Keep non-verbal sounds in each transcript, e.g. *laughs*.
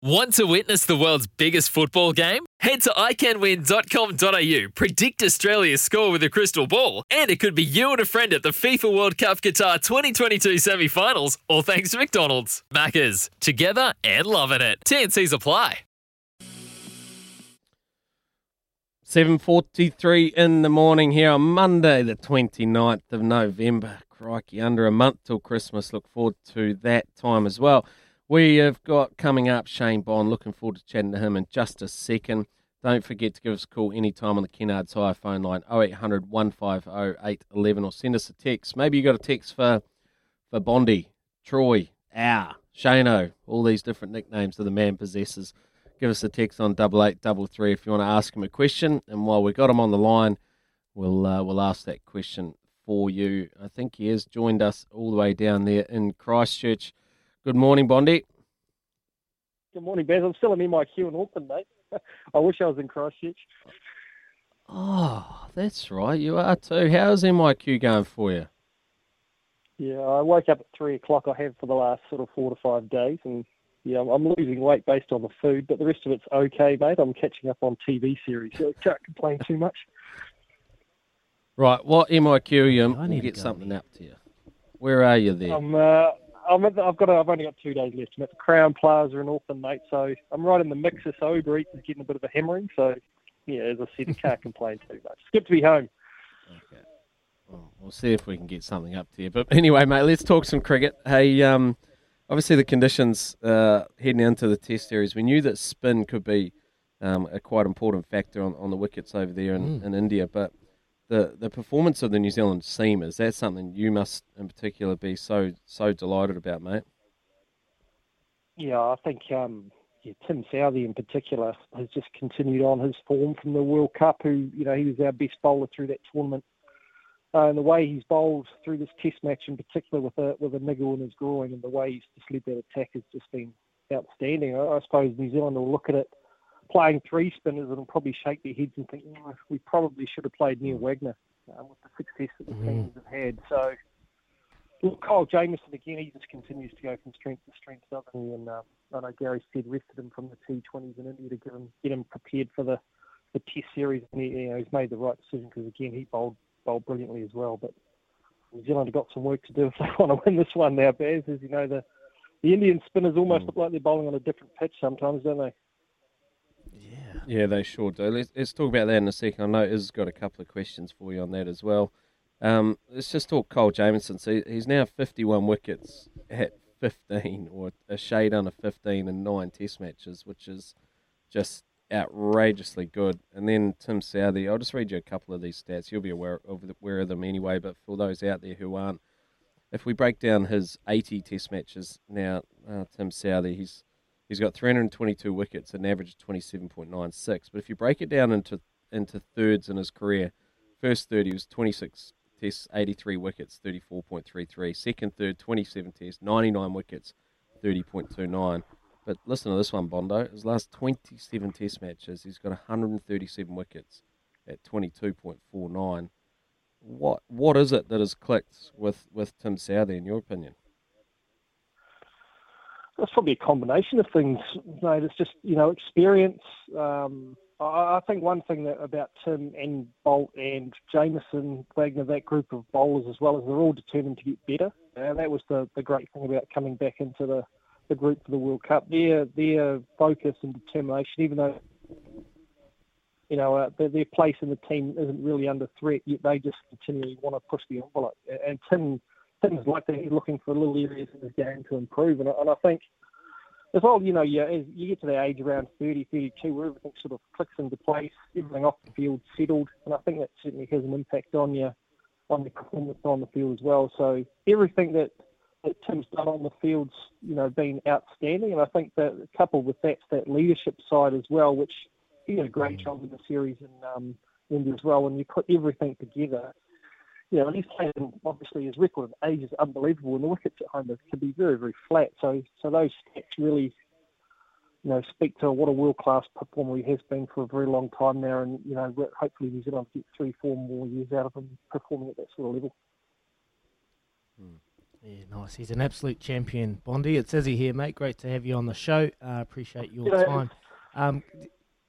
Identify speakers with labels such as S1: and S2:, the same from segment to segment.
S1: Want to witness the world's biggest football game? Head to iCanWin.com.au, predict Australia's score with a crystal ball, and it could be you and a friend at the FIFA World Cup Qatar 2022 semi finals, all thanks to McDonald's. Maccas, together and loving it. TNC's apply.
S2: 7.43 in the morning here on Monday, the 29th of November. Crikey, under a month till Christmas. Look forward to that time as well. We have got coming up Shane Bond. Looking forward to chatting to him in just a second. Don't forget to give us a call anytime on the Kennards Hire phone line 0800 150 811 or send us a text. Maybe you got a text for for Bondi, Troy, Our, Shano, all these different nicknames that the man possesses. Give us a text on double eight double three if you want to ask him a question. And while we've got him on the line, we'll uh, we'll ask that question for you. I think he has joined us all the way down there in Christchurch. Good morning, Bondi.
S3: Good morning, Baz. I'm still in MIQ in Auckland, mate. *laughs* I wish I was in Christchurch.
S2: Oh, that's right. You are too. How's MIQ going for you?
S3: Yeah, I woke up at three o'clock. I have for the last sort of four to five days, and yeah, I'm, I'm losing weight based on the food, but the rest of it's okay, mate. I'm catching up on TV series, so *laughs* I can't complain too much.
S2: Right, what MIQ are you? I need to get something up to you. Where are you there?
S3: I'm, uh, I'm at the, I've got, a, I've only got two days left. I'm at the Crowne Plaza in Auckland, mate. So I'm right in the mix of so Uber Eats is getting a bit of a hammering. So yeah, as I said, I can't *laughs* complain too much. It's good to be home.
S2: Okay. Well, we'll see if we can get something up to you. But anyway, mate, let's talk some cricket. Hey, um, obviously the conditions uh, heading into the Test series, we knew that spin could be um, a quite important factor on, on the wickets over there in,
S4: Mm.
S2: in India, but the the performance of the New Zealand seamers, that's something you must in particular be so so delighted about, mate.
S3: Yeah, I think um, yeah, Tim Southee in particular has just continued on his form from the World Cup. Who you know he was our best bowler through that tournament, uh, and the way he's bowled through this Test match in particular with a with a niggle in his groin, and the way he's just led that attack has just been outstanding. I, I suppose New Zealand will look at it playing three spinners and probably shake their heads and think, "Oh, we probably should have played Neil Wagner um, with the success that the teams have had. So, look, Kyle Jamieson again, he just continues to go from strength to strength, doesn't he? And um, I know Gary Stead rested him from the T20s in India to get him get him prepared for the, the Test series, and he, you know, he's made the right decision because again he bowled bowled brilliantly as well. But New Zealand have got some work to do if they *laughs* want to win this one now, Baz. As you know, the the Indian spinners almost look like they're bowling on a different pitch sometimes, don't they?
S2: Yeah, they sure do. Let's, let's talk about that in a second. I know Iz's got a couple of questions for you on that as well. Um, let's just talk Kyle Jamieson. So he's now 51 wickets at 15, or a shade under 15 in nine Test matches, which is just outrageously good. And then Tim Southee, I'll just read you a couple of these stats. You'll be aware of, aware of them anyway, but for those out there who aren't, if we break down his 80 Test matches now, uh, Tim Southee, he's He's got 322 wickets, an average of 27.96. But if you break it down into into thirds in his career, first third he was 26 tests, 83 wickets, 34.33. Second third, 27 tests, 99 wickets, 30.29. But listen to this one, Bondo. His last 27 test matches, he's got 137 wickets at 22.49. What what is it that has clicked with, with Tim Southee, in your opinion?
S3: That's probably a combination of things, mate. It's just you know experience. Um, I, I think one thing that about Tim and Boult and Jamieson, Wagner, that group of bowlers as well, is they're all determined to get better. And that was the, the great thing about coming back into the, the group for the World Cup. Their their focus and determination, even though you know uh, their, their place in the team isn't really under threat, yet they just continually want to push the envelope. And Tim Tim's like that. He's looking for little areas in his game to improve, and, and I think as well, you know, you, you get to the age around 30, 32, where everything sort of clicks into place, everything off the field settled, and I think that certainly has an impact on your on your performance on the field as well. So everything that, that Tim's done on the field's, you know, been outstanding, and I think that coupled with that, that leadership side as well, which he did a great job in the series in um, India as well. When you put everything together, you know, and he's playing obviously his record of age is unbelievable, and the wickets at home can be very, very flat. So, so those stats really, you know, speak to what a world class performer he has been for a very long time now, and you know, hopefully New Zealand get three, four more years out of him performing at that sort of level.
S4: Hmm. Yeah, nice. He's an absolute champion, Bondi. It's Izzy here, mate. Great to have you on the show. Uh, appreciate your g'day. time. Um,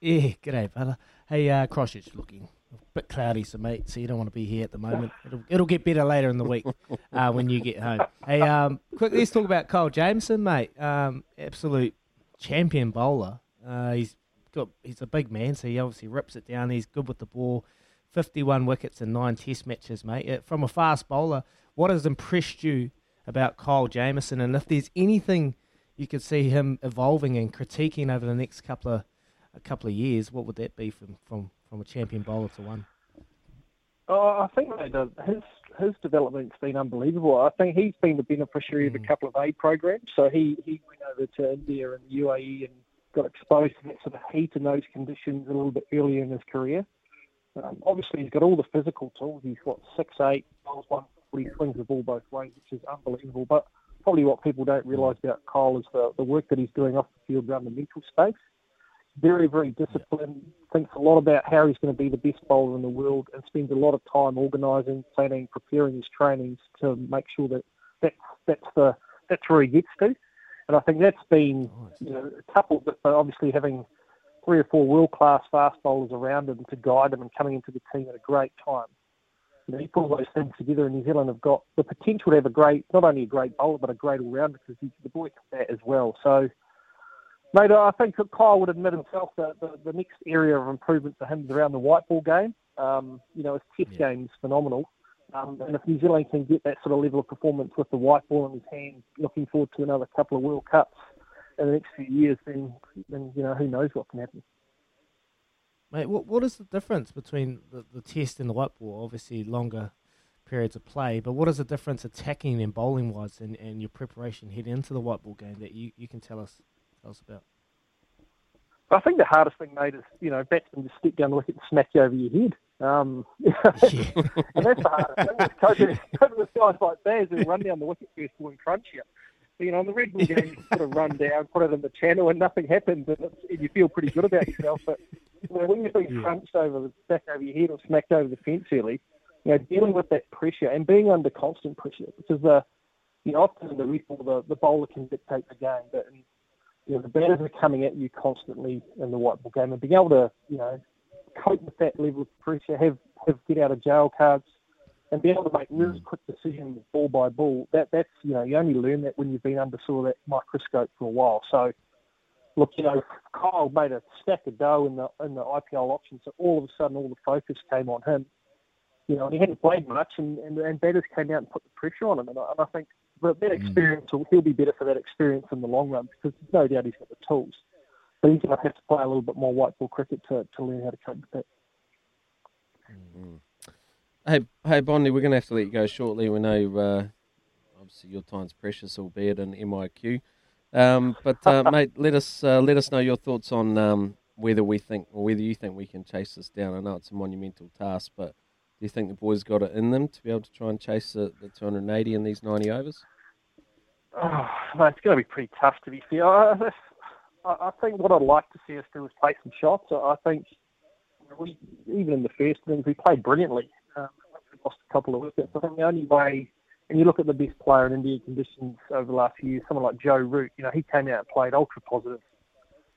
S4: yeah, g'day, brother. Hey, uh, Christchurch looking a bit cloudy, so mate, so you don't want to be here at the moment. It'll, it'll get better later in the week *laughs* uh, when you get home. Hey, um, quick, let's talk about Kyle Jamieson, mate. Um, absolute champion bowler. Uh, he's got he's a big man, so he obviously rips it down. He's good with the ball. Fifty-one wickets in nine Test matches, mate. Uh, from a fast bowler, what has impressed you about Kyle Jamieson? and if there's anything you could see him evolving and critiquing over the next couple of a couple of years, what would that be from from from a champion bowler to one?
S3: Oh, I think his his development's been unbelievable. I think he's been the beneficiary mm. of a hmm. couple of aid programs. So he, he went over to India and UAE and got exposed to that sort of heat and those conditions a little bit earlier in his career. Um, obviously, he's got all the physical tools. He's got six eight, bowls one forty, swings the ball both ways, which is unbelievable. But probably what people don't realise about Kyle is the, the work that he's doing off the field around the mental space very, very disciplined, thinks a lot about how he's going to be the best bowler in the world, and spends a lot of time organising, planning, preparing his trainings to make sure that that's, that's, the, that's where he gets to. And I think that's been, you know, coupled with obviously having three or four world-class fast bowlers around him to guide him and coming into the team at a great time. You know, you put all those things together, and New Zealand have got the potential to have a great, not only a great bowler, but a great all-rounder because he's the boy can bat as well. So Mate, I think Kyle would admit himself that the, the next area of improvement for him is around the white ball game. Um, you know, his test yeah. game is phenomenal. Um, and if New Zealand can get that sort of level of performance with the white ball in his hand, looking forward to another couple of World Cups in the next few years, then, then you know, who knows what can happen.
S4: Mate, what what is the difference between the, the test and the white ball? Obviously, longer periods of play, but what is the difference attacking and bowling wise and, and your preparation heading into the white ball game that you, you can tell us us about.
S3: I think the hardest thing, mate, is you know batsmen just step down the wicket and smack you over your head. Um, *laughs* yeah. and that's the hardest thing. Coaches guys *laughs* like Baz who run down the wicket first and crunch you. You know, in the red ball *laughs* game, you sort of run down, put it in the channel, and nothing happens, and, and you feel pretty good about yourself. But you know, when you're being yeah. crunched over the back over your head or smacked over the fence early, you know, dealing with that pressure and being under constant pressure, because the you know, often the red ball, the, the bowler can dictate the game, but in you know, the batters are coming at you constantly in the white ball game, and being able to, you know, cope with that level of pressure, have have get out of jail cards, and be able to make really mm. quick decisions ball by ball. That that's you know, you only learn that when you've been under sort of that microscope for a while. So, look, you know, Kyle made a stack of dough in the in the IPL option, so all of a sudden all the focus came on him. You know, and he hadn't played much, and and, and batters came out and put the pressure on him, and I, and I think but that mm. experience, mm. he'll be better for that experience in the long run because there's no doubt he's got the tools. But he's going to have to play a little bit more white ball cricket to, to learn how to cope with that.
S2: Mm. Hey, hey, Bondi, we're going to have to let you go shortly. We know, uh, obviously, your time's precious, albeit in MIQ. Um, but uh, *laughs* mate, let us uh, let us know your thoughts on um, whether we think or whether you think we can chase this down. I know it's a monumental task, but do you think the boys got it in them to be able to try and chase the, the 280 in these 90 overs?
S3: Oh, it's going to be pretty tough to be fair. I, I think what I'd like to see us do is play some shots. I think we, even in the first innings, we played brilliantly. Um, we lost a couple of wickets. I think the only way, and you look at the best player in India conditions over the last few years, someone like Joe Root, you know, he came out and played ultra positive.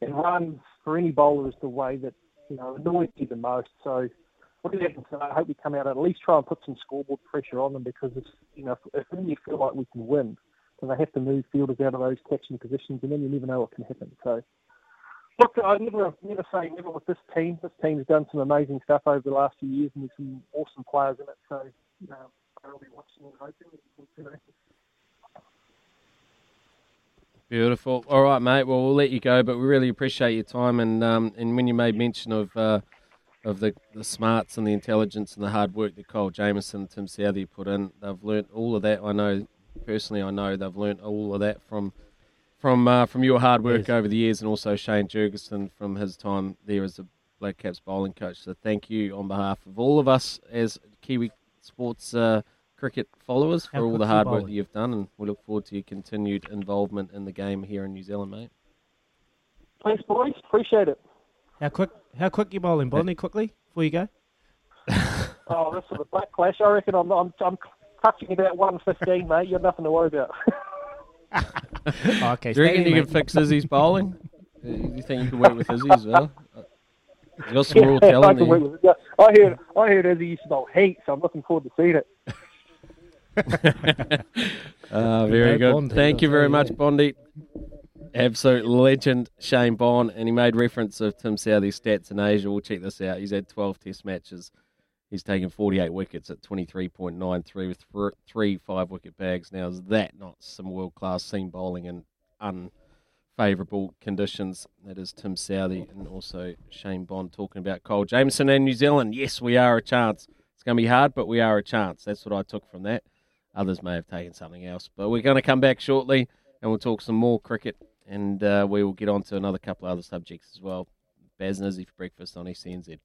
S3: And runs for any bowler is the way that, you know, annoys you the most. So what I can say, I hope we come out and at least try and put some scoreboard pressure on them because, it's, you know, if, if you feel like we can win, and they have to move fielders out of those catching positions, and then you never know what can happen. So, look, I never never say never with this team. This team's done some amazing stuff over the last few years, and there's some awesome players in it. So, uh, I'll be watching and hoping. You know,
S2: Beautiful. All right, mate. Well, we'll let you go, but we really appreciate your time. And um, and when you made mention of uh, of the, the smarts and the intelligence and the hard work that Kyle Jamieson, and Tim Southee put in, they've learnt all of that. I know personally, I know they've learnt all of that from from uh, from your hard work
S4: Yes.
S2: over the years, and also Shane Jurgensen from his time there as a Black Caps bowling coach. So thank you on behalf of all of us as Kiwi sports uh, cricket followers for
S4: How
S2: all the hard
S4: your
S2: work that you've done, and we look forward to your continued involvement in the game here in New Zealand, mate.
S3: thanks, boys. Appreciate it.
S4: How quick? How quick you bowling, Bondi? Quickly before you go. *laughs*
S3: Oh, this is a black clash. I reckon I'm I'm, I'm touching about one fifteen, mate. You've nothing to worry about.
S4: Oh, *laughs* okay.
S2: Do you reckon you
S4: mate.
S2: can fix Izzy's bowling? *laughs* Uh, Do you think you can work with Izzy as well? Uh, He's got some raw
S3: I,
S2: talent.
S3: can
S2: there.
S3: work with it. Yeah, I heard I heard Izzy used to bowl heat, so I'm looking forward to seeing it.
S2: Ah, very good. Thank you very much,
S4: that.
S2: Bondi. Absolute legend, Shane Bond, and he made reference of Tim Southee's stats in Asia. We'll check this out. He's had 12 Test matches. He's taken 48 wickets at 23.93 with three five wicket bags. Now, is that not some world class seam bowling in unfavourable conditions? That is Tim Southee and also Shane Bond talking about Kyle Jamieson and New Zealand. Yes, we are a chance. It's going to be hard, but we are a chance. That's what I took from that. Others may have taken something else. But we're going to come back shortly and we'll talk some more cricket and uh, we will get on to another couple of other subjects as well. Izzy for breakfast on SENZ.